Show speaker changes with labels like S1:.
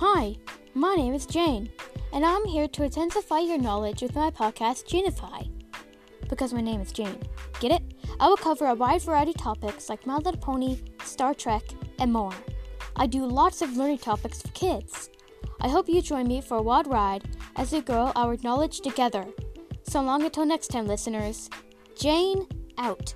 S1: Hi, my name is Jane, and I'm here to intensify your knowledge with my podcast, Janify. Because my name is Jane. Get it? I will cover a wide variety of topics like My Little Pony, Star Trek, and more. I do lots of learning topics for kids. I hope you join me for a wild ride as we grow our knowledge together. So long until next time, listeners. Jane out.